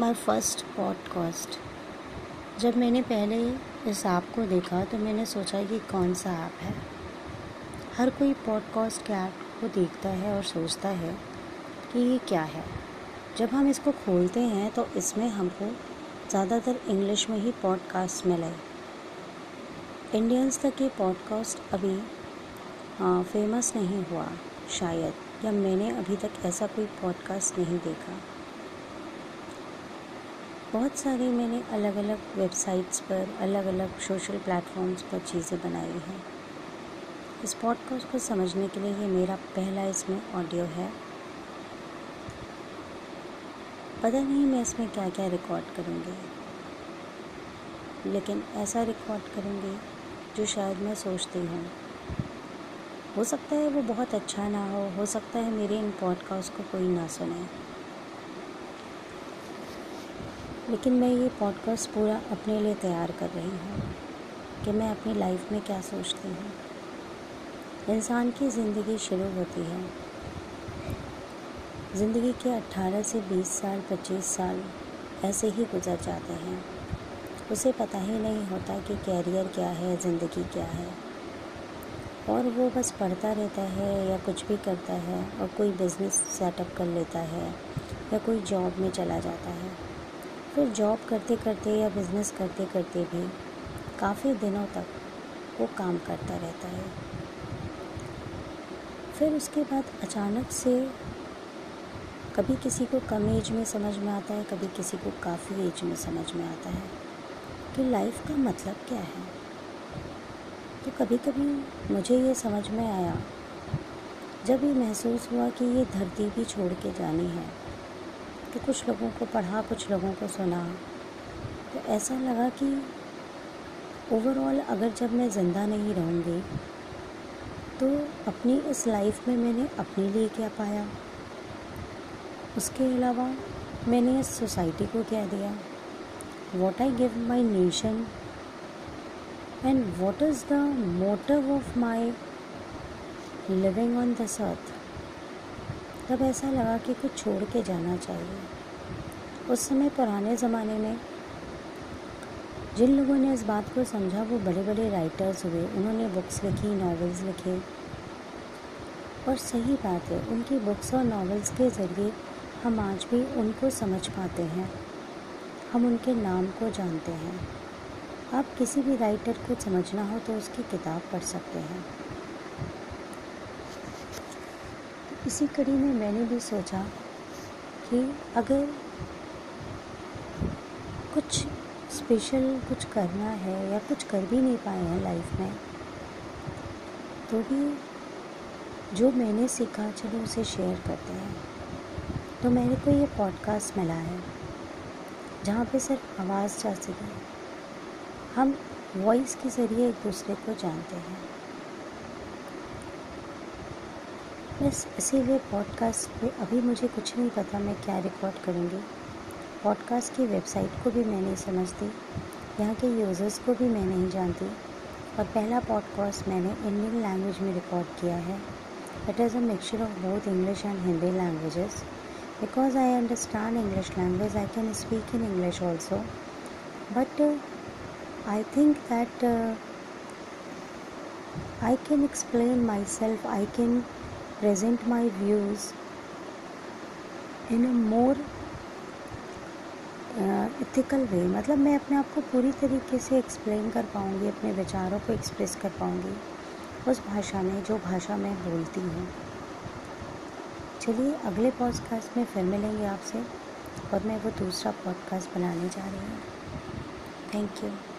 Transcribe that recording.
माई first podcast जब मैंने पहले इस ऐप को देखा तो मैंने सोचा कि कौन सा ऐप है। हर कोई पॉडकास्ट के ऐप को देखता है और सोचता है कि ये क्या है। जब हम इसको खोलते हैं तो इसमें हमको ज़्यादातर इंग्लिश में ही पॉडकास्ट मिले। इंडियंस तक ये पॉडकास्ट अभी आ, फ़ेमस नहीं हुआ शायद। या मैंने अभी तक ऐसा कोई पॉडकास्ट नहीं देखा। बहुत सारी मैंने अलग अलग वेबसाइट्स पर अलग अलग सोशल प्लेटफॉर्म्स पर चीज़ें बनाई हैं। इस पॉडकास्ट को समझने के लिए ये मेरा पहला इसमें ऑडियो है। पता नहीं मैं इसमें क्या क्या रिकॉर्ड करूँगी। लेकिन ऐसा रिकॉर्ड करूँगी जो शायद मैं सोचती हूँ। हो सकता है वो बहुत अच्छा ना हो हो सकता है मेरे इन पॉडकास्ट को कोई ना सुने। लेकिन मैं ये पॉडकास्ट पूरा अपने लिए तैयार कर रही हूँ कि मैं अपनी लाइफ में क्या सोचती हूँ। इंसान की ज़िंदगी शुरू होती है। ज़िंदगी के 18 से 20 साल 25 साल ऐसे ही गुजर जाते हैं। उसे पता ही नहीं होता कि कैरियर क्या है, ज़िंदगी क्या है। और वो बस पढ़ता रहता है या कुछ भी करता है और कोई बिज़नेस सेटअप कर लेता है या कोई जॉब में चला जाता है। फिर जॉब करते करते या बिज़नेस करते करते भी काफ़ी दिनों तक वो काम करता रहता है। फिर उसके बाद अचानक से कभी किसी को कम एज में समझ में आता है, कभी किसी को काफ़ी एज में समझ में आता है। कि लाइफ का मतलब क्या है? तो कभी कभी मुझे ये समझ में आया, जब ये महसूस हुआ कि ये धरती भी छोड़ के जानी है तो कुछ लोगों को पढ़ा, कुछ लोगों को सुना। तो ऐसा लगा कि ओवरऑल अगर जब मैं ज़िंदा नहीं रहूँगी तो अपनी इस लाइफ में मैंने अपने लिए क्या पाया? उसके अलावा मैंने इस सोसाइटी को क्या दिया? What I give my nation and what is the motive of my living on this earth तब ऐसा लगा कि कुछ छोड़ के जाना चाहिए। उस समय पुराने ज़माने में जिन लोगों ने इस बात को समझा, वो बड़े बड़े राइटर्स हुए। उन्होंने बुक्स लिखी नॉवेल्स लिखे। और सही बात है, उनकी बुक्स और नॉवेल्स के ज़रिए हम आज भी उनको समझ पाते हैं। हम उनके नाम को जानते हैं। आप किसी भी राइटर को समझना हो तो उसकी किताब पढ़ सकते हैं। इसी कड़ी में मैंने भी सोचा कि अगर कुछ स्पेशल कुछ करना है या कुछ कर भी नहीं पाए हैं लाइफ में तो भी जो मैंने सीखा चलो उसे शेयर करते हैं। तो मेरे को ये पॉडकास्ट मिला है, जहाँ पे सिर्फ़ आवाज़ जा सके। हम वॉइस के ज़रिए एक दूसरे को जानते हैं। बस इसीलिए पॉडकास्ट पे अभी मुझे कुछ नहीं पता मैं क्या रिकॉर्ड करूँगी। पॉडकास्ट की वेबसाइट को भी मैं नहीं समझती। यहाँ के यूज़र्स को भी मैं नहीं जानती। और पहला पॉडकास्ट मैंने इंडियन लैंग्वेज में रिकॉर्ड किया है। It is a mixture of both English and Hindi languages because I understand English language I can speak in English also but I think that I can explain myself I can present my views in a more ethical way मतलब मैं अपने आप को पूरी तरीके से explain कर पाऊँगी, अपने विचारों को एक्सप्रेस कर पाऊँगी उस भाषा में, जो भाषा मैं बोलती हूँ। चलिए, अगले पॉडकास्ट में फिर मिलेंगे आपसे और मैं वो दूसरा पॉडकास्ट बनाने जा रही हूँ। Thank you